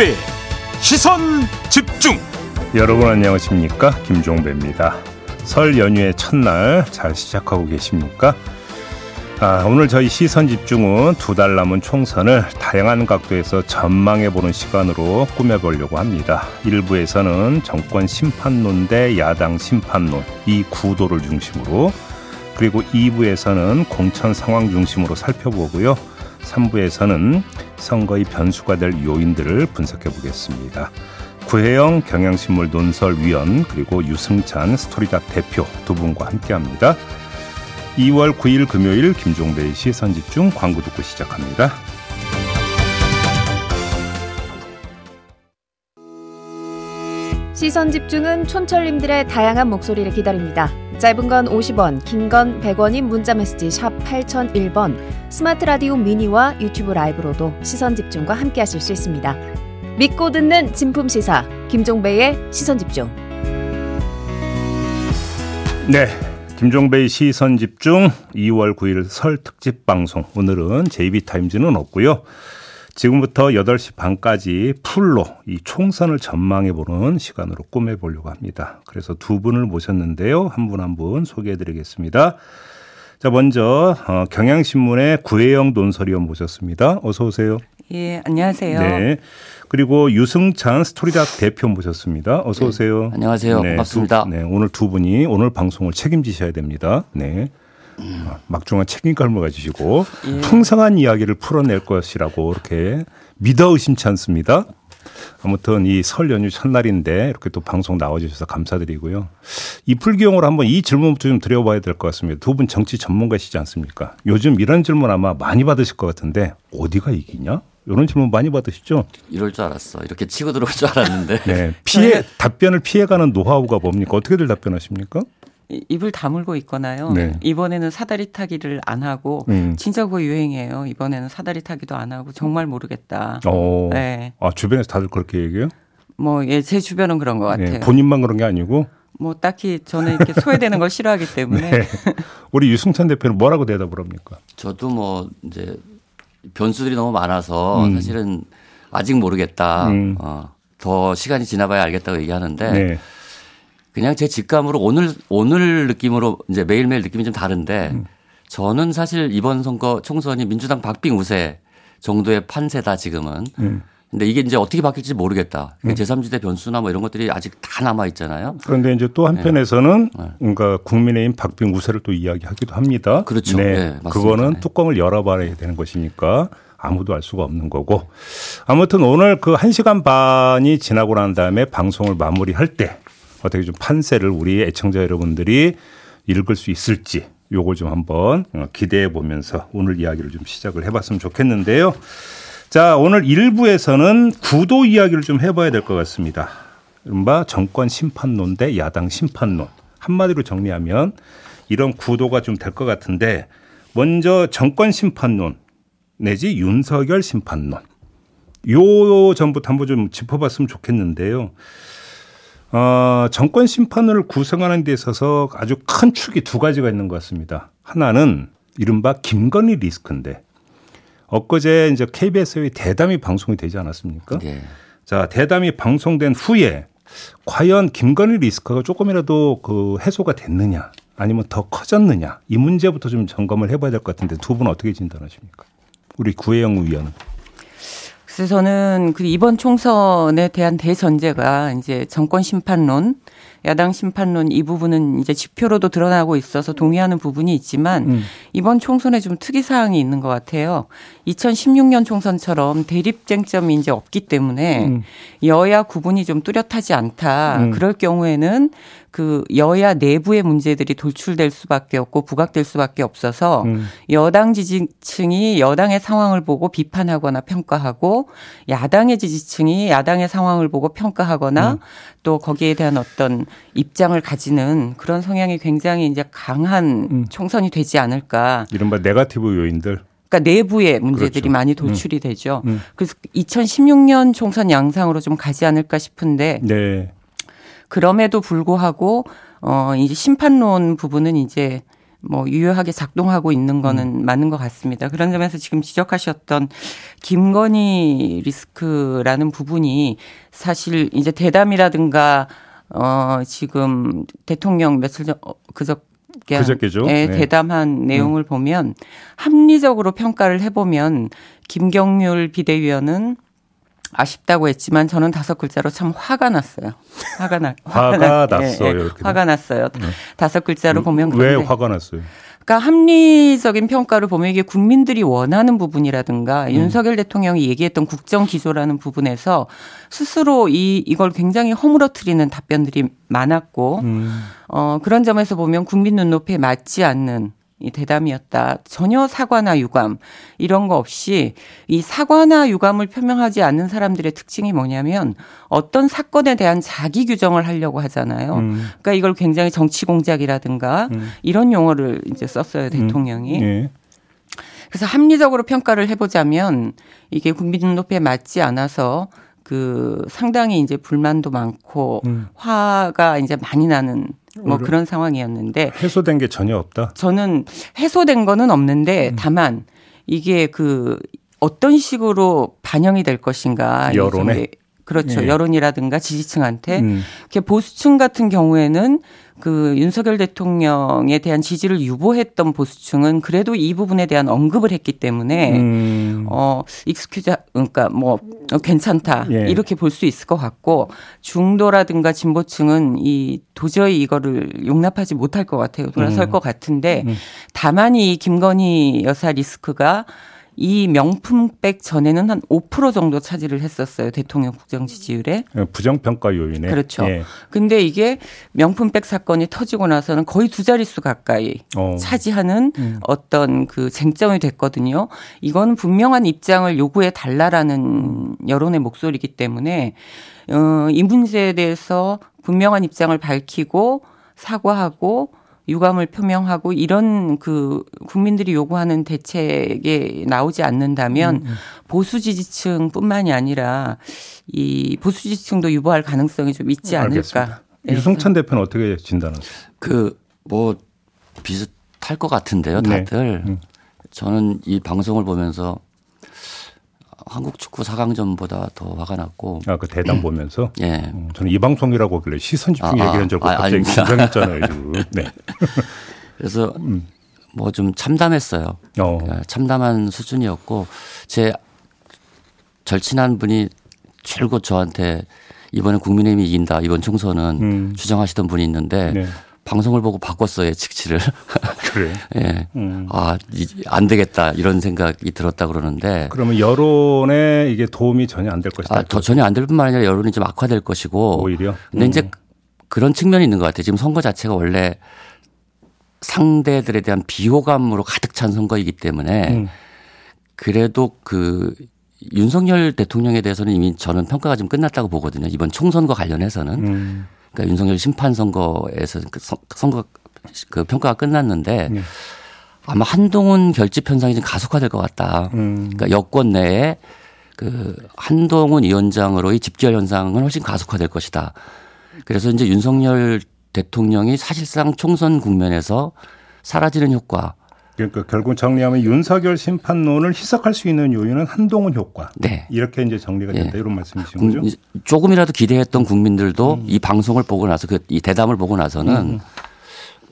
김종배 시선 집중 여러분 안녕하십니까 김종배입니다 설 연휴의 첫날 잘 시작하고 계십니까 아, 오늘 저희 시선 집중은 두 달 남은 총선을 다양한 각도에서 전망해보는 시간으로 꾸며보려고 합니다. 일부에서는 정권 심판론 대 야당 심판론 이 구도를 중심으로 그리고 2부에서는 공천 상황 중심으로 살펴보고요. 3부에서는 선거의 변수가 될 요인들을 분석해 보겠습니다. 구혜영 경향신문 논설위원 그리고 유승찬 스토리닥 대표 두 분과 함께합니다. 2월 9일 금요일 김종배의 시선 집중 광고 듣고 시작합니다. 시선 집중은 촌철님들의 다양한 목소리를 기다립니다. 짧은 건 50원, 긴 건 100원인 문자 메시지 샵 8001번, 스마트 라디오 미니와 유튜브 라이브로도 시선 집중과 함께 하실 수 있습니다. 믿고 듣는 진품 시사 김종배의 시선 집중. 네. 김종배의 시선 집중 2월 9일 설 특집 방송. 오늘은 JB타임즈는 없고요. 지금부터 8시 반까지 풀로 이 총선을 전망해 보는 시간으로 꾸며 보려고 합니다. 그래서 두 분을 모셨는데요. 한 분한분 소개해 드리겠습니다. 자, 먼저 어, 경향신문의 구혜영 논설위원 모셨습니다. 어서 오세요. 예, 안녕하세요. 네. 그리고 유승찬 스토리닥 대표 모셨습니다. 어서 오세요. 네, 안녕하세요. 네, 반갑습니다. 두, 네, 오늘 두 분이 오늘 방송을 책임지셔야 됩니다. 네. 아, 막중한 책임감을 가지시고 예. 풍성한 이야기를 풀어낼 것이라고 이렇게 믿어 의심치 않습니다. 아무튼 이 설 연휴 첫날인데 이렇게 또 방송 나와주셔서 감사드리고요. 이 풀기용으로 한번 이 질문부터 좀 드려봐야 될 것 같습니다. 두 분 정치 전문가시지 않습니까? 요즘 이런 질문 아마 많이 받으실 것 같은데 어디가 이기냐? 이런 질문 많이 받으시죠? 이럴 줄 알았어. 이렇게 치고 들어올 줄 알았는데. 네. 피해, 답변을 피해가는 노하우가 뭡니까? 어떻게들 답변하십니까? 입을 다물고 있거나요. 네. 이번에는 사다리 타기를 안 하고 음. 진짜 그거 유행이에요. 이번에는 사다리 타기도 안 하고 정말 모르겠다. 어. 네. 아 주변에서 다들 그렇게 얘기해요? 뭐 예, 제 주변은 그런 것 네. 같아요. 네. 본인만 그런 게 아니고? 뭐 딱히 저는 이렇게 소외되는 걸 싫어하기 때문에. 네. 우리 유승찬 대표는 뭐라고 대답을 합니까? 저도 뭐 이제 변수들이 너무 많아서 음. 사실은 아직 모르겠다. 음. 어, 더 시간이 지나봐야 알겠다고 얘기하는데. 네. 그냥 제 직감으로 오늘 오늘 느낌으로 이제 매일매일 느낌이 좀 다른데 음. 저는 사실 이번 선거 총선이 민주당 박빙 우세 정도의 판세다 지금은. 음. 근데 이게 이제 어떻게 바뀔지 모르겠다. 음. 제3지대 변수나 뭐 이런 것들이 아직 다 남아 있잖아요. 그런데 이제 또 한편에서는 네. 뭔가 국민의힘 박빙 우세를 또 이야기하기도 합니다. 그렇죠. 네. 네 그거는 네. 뚜껑을 열어봐야 되는 것이니까 아무도 알 수가 없는 거고. 아무튼 오늘 그 1시간 반이 지나고 난 다음에 방송을 마무리할 때 어떻게 좀 판세를 우리 애청자 여러분들이 읽을 수 있을지 요걸 좀 한번 기대해 보면서 오늘 이야기를 좀 시작을 해봤으면 좋겠는데요. 자, 오늘 1부에서는 구도 이야기를 좀 해봐야 될 것 같습니다. 이른바 정권 심판론 대 야당 심판론. 한마디로 정리하면 이런 구도가 좀 될 것 같은데 먼저 정권 심판론 내지 윤석열 심판론. 요 전부터 한번 좀 짚어봤으면 좋겠는데요. 어, 정권 심판을 구성하는 데 있어서 아주 큰 축이 두 가지가 있는 것 같습니다. 하나는 이른바 김건희 리스크인데 엊그제 이제 KBS의 대담이 방송이 되지 않았습니까? 네. 자, 대담이 방송된 후에 과연 김건희 리스크가 조금이라도 그 해소가 됐느냐 아니면 더 커졌느냐 이 문제부터 좀 점검을 해봐야 될 것 같은데 두 분 어떻게 진단하십니까? 우리 구혜영 의원은. 그래서 저는 그 이번 총선에 대한 대전제가 이제 정권 심판론, 야당 심판론 이 부분은 이제 지표로도 드러나고 있어서 동의하는 부분이 있지만 음. 이번 총선에 좀 특이 사항이 있는 것 같아요. 2016년 총선처럼 대립 쟁점이 이제 없기 때문에 음. 여야 구분이 좀 뚜렷하지 않다. 음. 그럴 경우에는 그 여야 내부의 문제들이 돌출될 수밖에 없고 부각될 수밖에 없어서 음. 여당 지지층이 여당의 상황을 보고 비판하거나 평가하고 야당의 지지층이 야당의 상황을 보고 평가하거나 음. 또 거기에 대한 어떤 입장을 가지는 그런 성향이 굉장히 이제 강한 음. 총선이 되지 않을까. 이른바 네가티브 요인들. 그러니까 내부의 문제들이 그렇죠. 많이 돌출이 음. 되죠. 음. 그래서 2016년 총선 양상으로 좀 가지 않을까 싶은데 네. 그럼에도 불구하고 어 이제 심판론 부분은 이제 뭐 유효하게 작동하고 있는 거는 음. 맞는 것 같습니다. 그런 점에서 지금 지적하셨던 김건희 리스크라는 부분이 사실 이제 대담이라든가 어 지금 대통령 며칠 전 어, 그저 그저께죠. 네. 대담한 내용을 음. 보면 합리적으로 평가를 해보면 김경률 비대위원은 아쉽다고 했지만 저는 다섯 글자로 참 화가 났어요. 화가 나 화가, 화가 났어요. 예, 예, 화가 났어요. 네. 다섯 글자로 보면 왜 화가 났어요? 그러니까 합리적인 평가를 보면 이게 국민들이 원하는 부분이라든가 음. 윤석열 대통령이 얘기했던 국정 기조라는 부분에서 스스로 이 이걸 굉장히 허물어뜨리는 답변들이 많았고 음. 어 그런 점에서 보면 국민 눈높이에 맞지 않는 이 대담이었다. 전혀 사과나 유감 이런 거 없이 이 사과나 유감을 표명하지 않는 사람들의 특징이 뭐냐면 어떤 사건에 대한 자기 규정을 하려고 하잖아요. 음. 그러니까 이걸 굉장히 정치 공작이라든가 음. 이런 용어를 이제 썼어요 음. 대통령이. 음. 네. 그래서 합리적으로 평가를 해보자면 이게 국민 눈높이에 맞지 않아서 그 상당히 이제 불만도 많고 음. 화가 이제 많이 나는 뭐 그런 상황이었는데 해소된 게 전혀 없다. 저는 해소된 거는 없는데 음. 다만 이게 그 어떤 식으로 반영이 될 것인가 여론에 그렇죠 예. 여론이라든가 지지층한테 음. 보수층 같은 경우에는 그 윤석열 대통령에 대한 지지를 유보했던 보수층은 그래도 이 부분에 대한 언급을 했기 때문에 음. 어 익스큐자 그러니까 뭐 괜찮다 예. 이렇게 볼 수 있을 것 같고 중도라든가 진보층은 이 도저히 이거를 용납하지 못할 것 같아요 돌아설 음. 것 같은데 음. 다만 이 김건희 여사 리스크가 이 명품백 전에는 한 5% 정도 차지를 했었어요. 대통령 국정 지지율에. 예, 부정평가 요인에. 그렇죠. 예. 근데 이게 명품백 사건이 터지고 나서는 거의 두 자릿수 가까이 어. 차지하는 음. 어떤 그 쟁점이 됐거든요. 이건 분명한 입장을 요구해 달라라는 여론의 목소리이기 때문에 어, 이 문제에 대해서 분명한 입장을 밝히고 사과하고 유감을 표명하고 이런 그 국민들이 요구하는 대책에 나오지 않는다면 음, 음. 보수 지지층뿐만이 아니라 이 보수 지지층도 유보할 가능성이 좀 있지 않을까. 네. 유승찬 대표는 어떻게 진단하세요? 그뭐 비슷할 것 같은데요, 네. 다들. 네. 저는 이 방송을 보면서 한국 축구 4강전보다 더 화가 났고. 아, 그 대담 보면서? 예. 음, 저는 이 방송이라고 하길래 시선 집중 아, 얘기한 줄 알고 아, 갑자기 긴장했잖아요, 지금. 네. 그래서 음. 뭐좀 참담했어요. 어. 그러니까 참담한 수준이었고 제 절친한 분이 줄곧 저한테 이번에 국민의힘이 이긴다 이번 총선은 음. 주장하시던 분이 있는데 네. 방송을 보고 바꿨어요 예측치를. 그래. 예. 음. 아, 안 되겠다 이런 생각이 들었다 그러는데. 그러면 여론에 이게 도움이 전혀 안 될 것이다. 아, 더 전혀 안 될 뿐만 아니라 여론이 좀 악화될 것이고. 오히려. 근데 음. 이제 그런 측면이 있는 것 같아요. 지금 선거 자체가 원래 상대들에 대한 비호감으로 가득 찬 선거이기 때문에 음. 그래도 그 윤석열 대통령에 대해서는 이미 저는 평가가 좀 끝났다고 보거든요. 이번 총선과 관련해서는. 음. 그러니까 윤석열 심판 선거에서 그 선거 그 평가가 끝났는데 네. 아마 한동훈 결집 현상이 좀 가속화될 것 같다. 음. 그러니까 여권 내에 그 한동훈 위원장으로의 집결 현상은 훨씬 가속화될 것이다. 그래서 이제 윤석열 대통령이 사실상 총선 국면에서 사라지는 효과 그러니까 결국 정리하면 윤석열 심판론을 희석할 수 있는 요인은 한동훈 효과. 네. 이렇게 이제 정리가 된다 네. 이런 말씀이신 거죠? 조금이라도 기대했던 국민들도 음. 이 방송을 보고 나서 그 이 대담을 보고 나서는 음.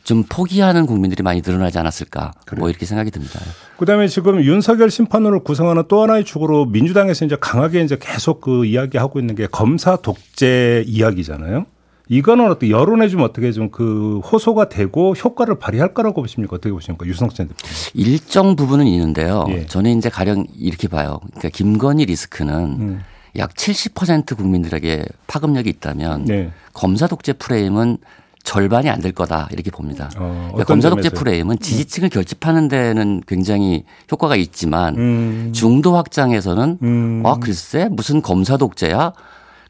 좀 포기하는 국민들이 많이 늘어나지 않았을까 뭐 그래. 뭐 이렇게 생각이 듭니다. 그다음에 지금 윤석열 심판론을 구성하는 또 하나의 축으로 민주당에서 이제 강하게 이제 계속 그 이야기하고 있는 게 검사 독재 이야기잖아요. 이거는 어떻게 여론에 좀 어떻게 좀 그 호소가 되고 효과를 발휘할 거라고 보십니까? 어떻게 보십니까? 유성찬 대표. 일정 부분은 있는데요. 예. 저는 이제 가령 이렇게 봐요. 그러니까 김건희 리스크는 음. 약70% 국민들에게 파급력이 있다면 네. 검사 독재 프레임은 절반이 안 될 거다 이렇게 봅니다. 어, 그러니까 검사 독재 프레임은 음. 지지층을 결집하는 데는 굉장히 효과가 있지만 음. 중도 확장에서는 음. 아 글쎄 무슨 검사 독재야?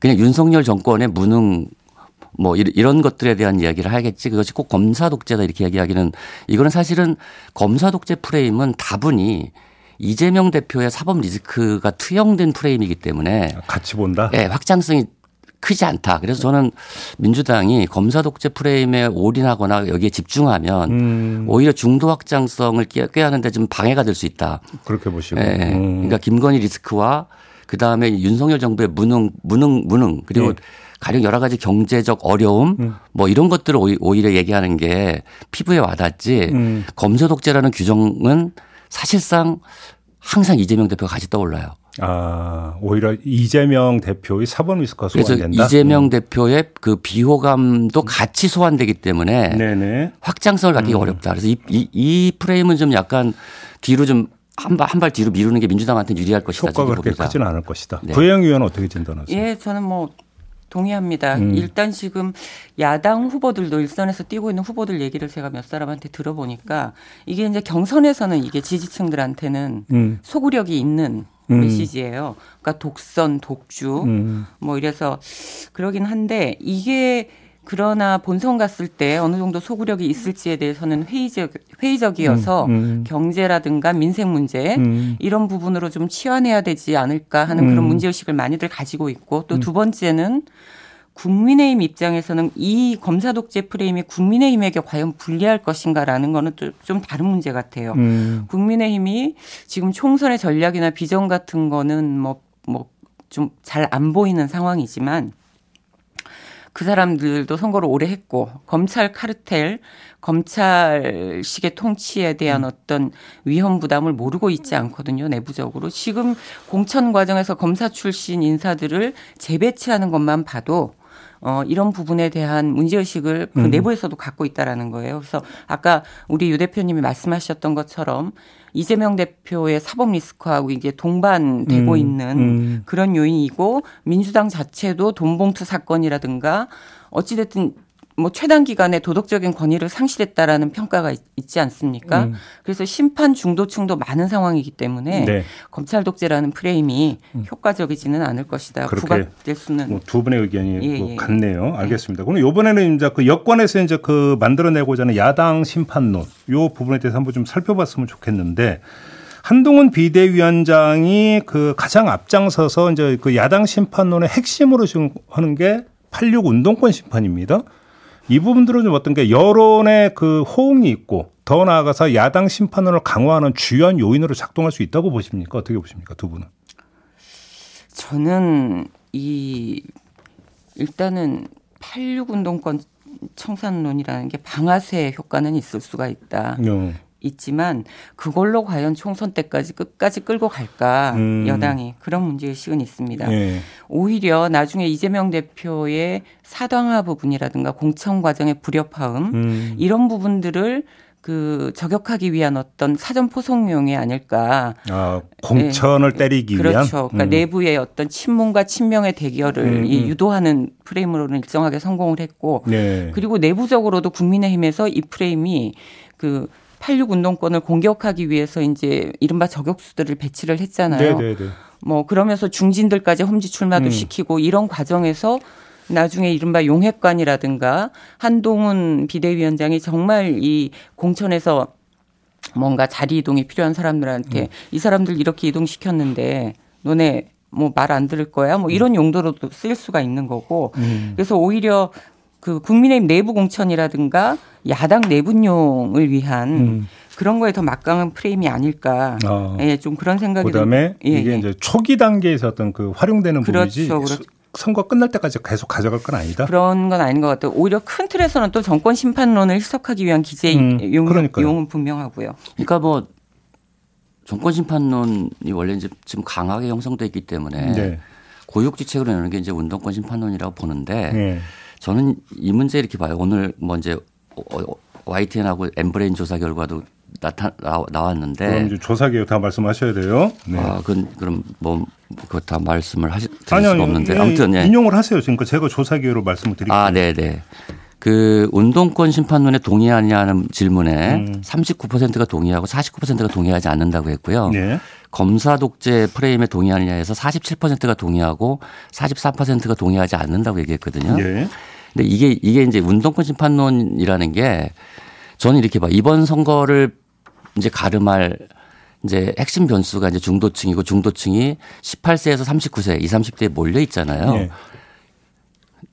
그냥 윤석열 정권의 무능 뭐 이런 것들에 대한 이야기를 하겠지 그것이 꼭 검사 독재다 이렇게 이야기하기는 이거는 사실은 검사 독재 프레임은 다분히 이재명 대표의 사법 리스크가 투영된 프레임이기 때문에 같이 본다. 예, 네, 확장성이 크지 않다. 그래서 저는 민주당이 검사 독재 프레임에 올인하거나 여기에 집중하면 음. 오히려 중도 확장성을 꾀하는데 좀 방해가 될 수 있다. 그렇게 보시고. 네. 음. 그러니까 김건희 리스크와 그 다음에 윤석열 정부의 무능, 무능, 무능 그리고 네. 가령 여러 가지 경제적 어려움 음. 뭐 이런 것들을 오히려 얘기하는 게 피부에 와닿지 음. 검사 독재라는 규정은 사실상 항상 이재명 대표가 같이 떠올라요. 아, 오히려 이재명 대표의 사법 리스크가 소환된다. 그래서 이재명 음. 대표의 그 비호감도 같이 소환되기 때문에 네네. 확장성을 갖기가 음. 어렵다. 그래서 이, 이, 이 프레임은 좀 약간 뒤로 좀 한발 한 발 뒤로 미루는 게 민주당한테 유리할 것이다. 효과가 그렇게 크지는 않을 것이다. 네. 부영 의원은 어떻게 진단하세요? 예, 저는 뭐 동의합니다. 음. 일단 지금 야당 후보들도 일선에서 뛰고 있는 후보들 얘기를 제가 몇 사람한테 들어보니까 이게 이제 경선에서는 이게 지지층들한테는 음. 소구력이 있는 음. 메시지예요. 그러니까 독선, 독주 음. 뭐 이래서 그러긴 한데 이게 그러나 본선 갔을 때 어느 정도 소구력이 있을지에 대해서는 회의적 회의적이어서 음, 음. 경제라든가 민생 문제 음. 이런 부분으로 좀 치환해야 되지 않을까 하는 그런 음. 문제 의식을 많이들 가지고 있고 또두 음. 번째는 국민의힘 입장에서는 이 검사 독재 프레임이 국민의힘에게 과연 불리할 것인가라는 거는 좀 다른 문제 같아요. 음. 국민의힘이 지금 총선의 전략이나 비전 같은 거는 뭐 뭐 좀 잘 안 보이는 상황이지만 그 사람들도 선거를 오래 했고 검찰 카르텔, 검찰식의 통치에 대한 음. 어떤 위험 부담을 모르고 있지 않거든요. 내부적으로 지금 공천 과정에서 검사 출신 인사들을 재배치하는 것만 봐도 어, 이런 부분에 대한 문제의식을 그 음. 내부에서도 갖고 있다라는 거예요. 그래서 아까 우리 유 대표님이 말씀하셨던 것처럼 이재명 대표의 사법 리스크하고 이게 동반되고 음. 있는 음. 그런 요인이고 민주당 자체도 돈봉투 사건이라든가 어찌됐든 뭐 최단 기간에 도덕적인 권위를 상실했다라는 평가가 있, 지 않습니까? 음. 그래서 심판 중도층도 많은 상황이기 때문에 네. 검찰 독재라는 프레임이 음. 효과적이지는 않을 것이다. 부각될 수는 뭐 두 분의 의견이 예, 뭐 예. 같네요. 알겠습니다. 그럼 이번에는 이제 그 여권에서 이제 그 만들어내고자 하는 야당 심판론 요 부분에 대해서 한번 좀 살펴봤으면 좋겠는데 한동훈 비대위원장이 그 가장 앞장서서 이제 그 야당 심판론의 핵심으로 지금 하는 게 86 운동권 심판입니다. 이 부분들은 좀 어떤 게 여론의 그 호응이 있고 더 나아가서 야당 심판을 강화하는 주요한 요인으로 작동할 수 있다고 보십니까? 어떻게 보십니까? 두 분은? 저는 이 일단은 86 운동권 청산론이라는 게 방아쇠 효과는 있을 수가 있다. 네. 있지만 그걸로 과연 총선 때까지 끝까지 끌고 갈까 음. 여당이 그런 문제의식은 있습니다. 네. 오히려 나중에 이재명 대표의 사당화 부분이라든가 공천 과정의 불협화음 음. 이런 부분들을 그 저격하기 위한 어떤 사전 포송용이 아닐까. 아, 공천을 네. 때리기 그렇죠. 위한. 그렇죠. 그러니까 음. 내부의 어떤 친문과 친명의 대결을 음, 음. 유도하는 프레임으로는 일정하게 성공을 했고, 네. 그리고 내부적으로도 국민의힘에서 이 프레임이 그 86 운동권을 공격하기 위해서 이제 이른바 저격수들을 배치를 했잖아요. 네네네. 네, 네. 뭐 그러면서 중진들까지 험지 출마도 음. 시키고 이런 과정에서 나중에 이른바 용핵관이라든가 한동훈 비대위원장이 정말 이 공천에서 뭔가 자리 이동이 필요한 사람들한테 음. 이 사람들 이렇게 이동시켰는데 너네 뭐 말 안 들을 거야? 뭐 이런 용도로도 쓸 수가 있는 거고. 음. 그래서 오히려 그 국민의힘 내부 공천이라든가 야당 내분용을 위한 음. 그런 거에 더 막강한 프레임이 아닐까. 어. 예, 좀 그런 생각이 그다음에 예, 이게 예. 이제 초기 단계에서 어떤 그 활용되는 그렇죠, 부분이지 그렇죠. 선거 끝날 때까지 계속 가져갈 건 아니다. 그런 건 아닌 것 같아요. 오히려 큰 틀에서는 또 정권 심판론을 해석하기 위한 기재 음, 용, 용은 분명하고요. 그러니까 뭐 정권 심판론이 원래 이제 지금 강하게 형성돼 있기 때문에 네. 고육지책으로 내는 게 이제 운동권 심판론이라고 보는데. 네. 저는 이 문제 이렇게 봐요. 오늘 뭐 이제 YTN하고 엠브레인 조사 결과도 나타 나왔는데 그럼 이제 조사 개요 다 말씀하셔야 돼요. 네. 아, 그 그럼 뭐 그거 다 말씀을 하실 아니, 수가 없는데 예, 아무튼 예. 인용을 하세요. 지금 그 제가 조사 개요를 말씀을 드릴게요. 아, 네, 네. 그 운동권 심판론에 동의하냐는 질문에 음. 39%가 동의하고 49%가 동의하지 않는다고 했고요. 네. 검사 독재 프레임에 동의하느냐 해서 47%가 동의하고 44%가 동의하지 않는다고 얘기했거든요. 네. 근데 이게 이게 이제 운동권 심판론이라는 게 저는 이렇게 봐. 이번 선거를 이제 가름할 이제 핵심 변수가 이제 중도층이고 중도층이 18세에서 39세, 20, 30대에 몰려 있잖아요. 네.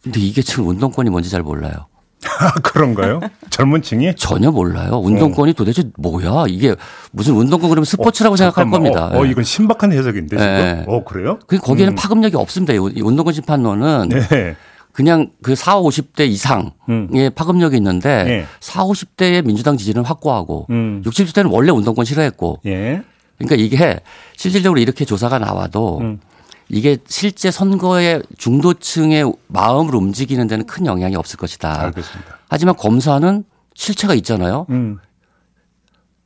근데 이게 지금 운동권이 뭔지 잘 몰라요. 아, 그런가요? 젊은 층이? 전혀 몰라요. 운동권이 어. 도대체 뭐야? 이게 무슨 운동권 그러면 스포츠라고 어, 생각할 겁니다. 어, 어, 이건 신박한 해석인데 지금. 네. 어, 그래요? 그 거기에는 음. 파급력이 없습니다. 이 운동권 심판론은 네. 그냥 그 4, 50대 이상의 음. 파급력이 있는데 네. 4, 50대의 민주당 지지는 확고하고 음. 60대는 원래 운동권 싫어했고. 예. 그러니까 이게 실질적으로 이렇게 조사가 나와도 음. 이게 실제 선거의 중도층의 마음을 움직이는 데는 큰 영향이 없을 것이다. 알겠습니다. 하지만 검사는 실체가 있잖아요. 음.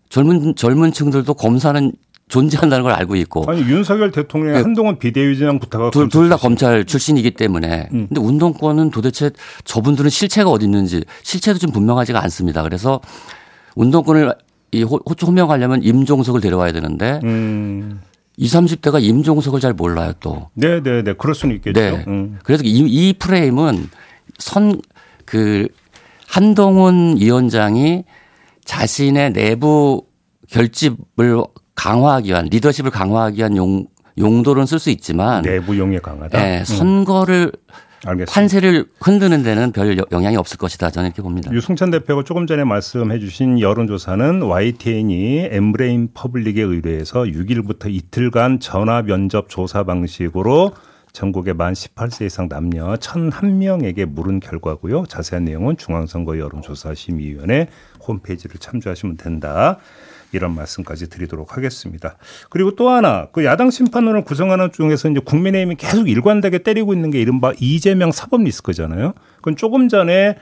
젊은 젊은 층들도 검사는 존재한다는 걸 알고 있고. 아니 윤석열 대통령의 네. 한동훈 비대위원장부터가 둘다 검찰 출신이기 때문에. 음. 근데 운동권은 도대체 저분들은 실체가 어디 있는지 실체도 좀 분명하지가 않습니다. 그래서 운동권을 이 호명하려면 임종석을 데려와야 되는데 음. 20, 30대가 임종석을 잘 몰라요 또. 네, 네, 네. 그럴 수는 있겠죠. 네. 음. 그래서 이, 이 프레임은 선 그 한동훈 위원장이 자신의 내부 결집을 강화하기 위한 리더십을 강화하기 위한 용, 용도로는 쓸 수 있지만 내부 용에 강하다. 네, 선거를 음. 알겠습니다. 판세를 흔드는 데는 별 영향이 없을 것이다. 저는 이렇게 봅니다. 유승찬 대표가 조금 전에 말씀해 주신 여론조사는 YTN이 엠브레인 퍼블릭에 의뢰해서 6일부터 이틀간 전화 면접 조사 방식으로 전국의 만 18세 이상 남녀 1,001명에게 물은 결과고요. 자세한 내용은 중앙선거 여론조사심의위원회 홈페이지를 참조하시면 된다. 이런 말씀까지 드리도록 하겠습니다. 그리고 또 하나 그 야당 심판원을 구성하는 중에서 이제 국민의힘이 계속 일관되게 때리고 있는 게 이른바 이재명 사법 리스크잖아요. 그건 조금 전에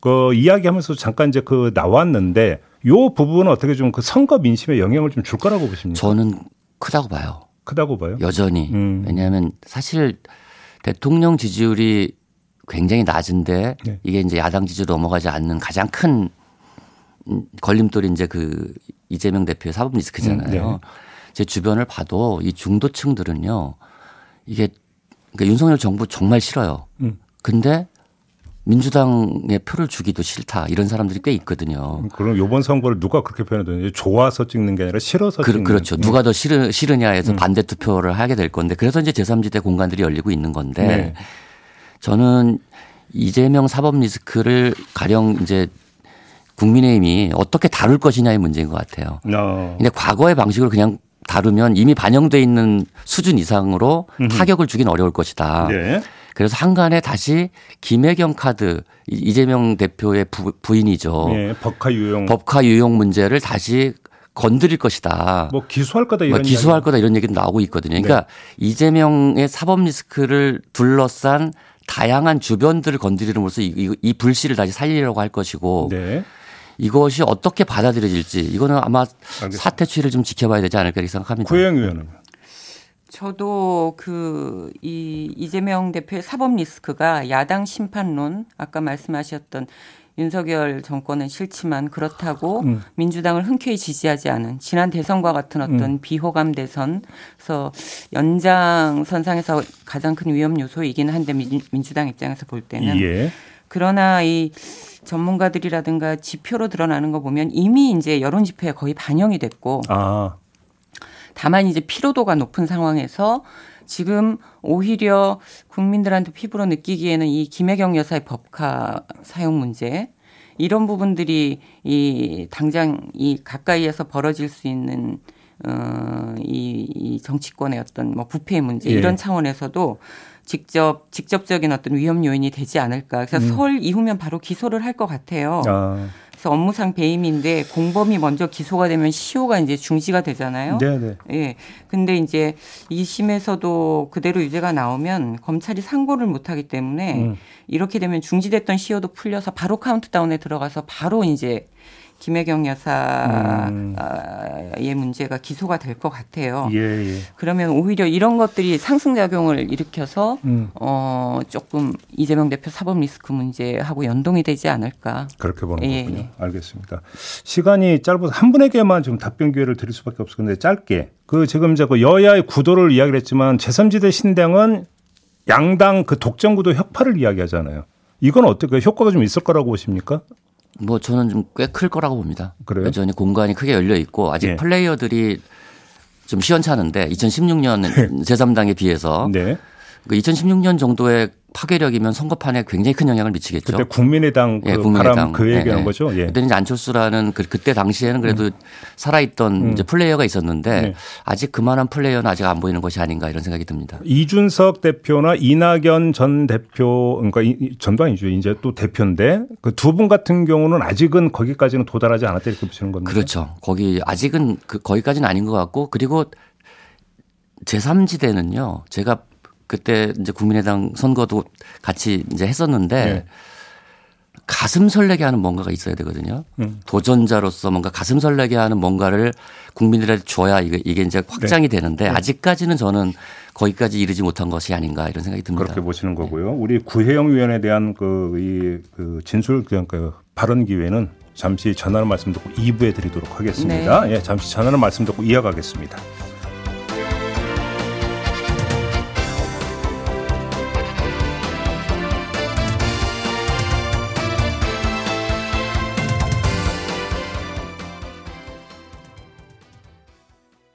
그 이야기하면서 잠깐 이제 그 나왔는데 요 부분은 어떻게 좀 그 선거 민심에 영향을 좀 줄 거라고 보십니까? 저는 크다고 봐요. 크다고 봐요. 여전히. 음. 왜냐하면 사실 대통령 지지율이 굉장히 낮은데 네. 이게 이제 야당 지지로 넘어가지 않는 가장 큰 걸림돌이 이제 그 이재명 대표의 사법 리스크잖아요. 음, 네. 제 주변을 봐도 이 중도층들은요 이게 그러니까 윤석열 정부 정말 싫어요. 음. 근데 민주당에 표를 주기도 싫다 이런 사람들이 꽤 있거든요. 그럼 이번 선거를 누가 그렇게 표현하든지 좋아서 찍는 게 아니라 싫어서 그, 찍는 그렇죠. 음. 누가 더 싫으, 싫으냐 해서 음. 반대 투표를 하게 될 건데 그래서 이제 제3지대 공간들이 열리고 있는 건데 네. 저는 이재명 사법 리스크를 가령 이제 국민의힘이 어떻게 다룰 것이냐의 문제인 것 같아요. 어. 근데 과거의 방식으로 그냥 다루면 이미 반영돼 있는 수준 이상으로 음흠. 타격을 주긴 어려울 것이다. 네. 그래서 한간에 다시 김혜경 카드 이재명 대표의 부, 인이죠 네, 법카 유용 법카 유용 문제를 다시 건드릴 것이다. 뭐 기소할 거다 이런 뭐 기소할 이야기. 거다 이런 얘기도 나오고 있거든요. 그러니까 네. 이재명의 사법 리스크를 둘러싼 다양한 주변들을 건드리는으로써 이, 이, 불씨를 다시 살리려고 할 것이고 네. 이것이 어떻게 받아들여질지 이거는 아마 알겠습니다. 사태 추이를 좀 지켜봐야 되지 않을까 이렇게 생각합니다. 구혜영 의원은 저도 그 이 이재명 대표의 사법 리스크가 야당 심판론 아까 말씀하셨던 윤석열 정권은 싫지만 그렇다고 음. 민주당을 흔쾌히 지지하지 않은 지난 대선과 같은 어떤 음. 비호감 대선에서 연장 선상에서 가장 큰 위험 요소이기는 한데 민 주당 입장에서 볼 때는 예. 그러나 이 전문가들이라든가 지표로 드러나는 거 보면 이미 이제 여론 지표에 거의 반영이 됐고 아. 다만 이제 피로도가 높은 상황에서 지금 오히려 국민들한테 피부로 느끼기에는 이 김혜경 여사의 법카 사용 문제 이런 부분들이 이 당장 이 가까이에서 벌어질 수 있는 어, 이, 이 정치권의 어떤 뭐 부패의 문제 예. 이런 차원에서도 직접 직접적인 어떤 위험 요인이 되지 않을까. 그래서 음. 설 이후면 바로 기소를 할 것 같아요. 아. 그래서 업무상 배임인데 공범이 먼저 기소가 되면 시효가 이제 중지가 되잖아요. 네, 네. 예. 근데 이제 이심에서도 그대로 유죄가 나오면 검찰이 상고를 못 하기 때문에 음. 이렇게 되면 중지됐던 시효도 풀려서 바로 카운트다운에 들어가서 바로 이제 김혜경 여사의 음. 문제가 기소가 될 것 같아요. 예, 예. 그러면 오히려 이런 것들이 상승작용을 일으켜서 음. 어, 조금 이재명 대표 사법 리스크 문제하고 연동이 되지 않을까. 그렇게 보는 예, 거군요. 예. 알겠습니다. 시간이 짧아서 한 분에게만 좀 답변 기회를 드릴 수밖에 없을 건데 짧게. 그 지금 저그 여야의 구도를 이야기를 했지만 제3지대 신당은 양당 그 독점 구도 혁파를 이야기하잖아요. 이건 어떻게 효과가 좀 있을 거라고 보십니까? 뭐 저는 좀 꽤 클 거라고 봅니다. 그래요? 여전히 공간이 크게 열려 있고 아직 네. 플레이어들이 좀 시원찮은데 2016년 제3당에 비해서 네. 2016년 정도의 파괴력이면 선거판에 굉장히 큰 영향을 미치겠죠. 그때 국민의당 그 예, 국민의당. 바람 그 얘기하는 예, 예. 거죠. 예. 그때는 이제 안철수라는 그, 그때 당시에는 그래도 음. 살아있던 음. 이제 플레이어가 있었는데 네. 아직 그만한 플레이어는 아직 안 보이는 것이 아닌가 이런 생각이 듭니다. 이준석 대표나 이낙연 전 대표 그러니까 전도 아니죠. 이제 또 대표인데 그 두 분 같은 경우는 아직은 거기까지는 도달하지 않았다 이렇게 보시는 겁니다. 그렇죠. 거기 아직은 그 거기까지는 아닌 것 같고 그리고 제3지대는요. 제가 그때 이제 국민의당 선거도 같이 이제 했었는데 네. 가슴 설레게 하는 뭔가가 있어야 되거든요. 음. 도전자로서 뭔가 가슴 설레게 하는 뭔가를 국민들한테 줘야 이게, 이게 이제 확장이 네. 되는데 네. 아직까지는 저는 거기까지 이르지 못한 것이 아닌가 이런 생각이 듭니다. 그렇게 보시는 거고요. 우리 구혜영 위원에 대한 그, 이, 그 진술 그 발언 기회는 잠시 전하는 말씀 듣고 2부에 드리도록 하겠습니다. 네. 예, 잠시 전하는 말씀 듣고 이어가겠습니다.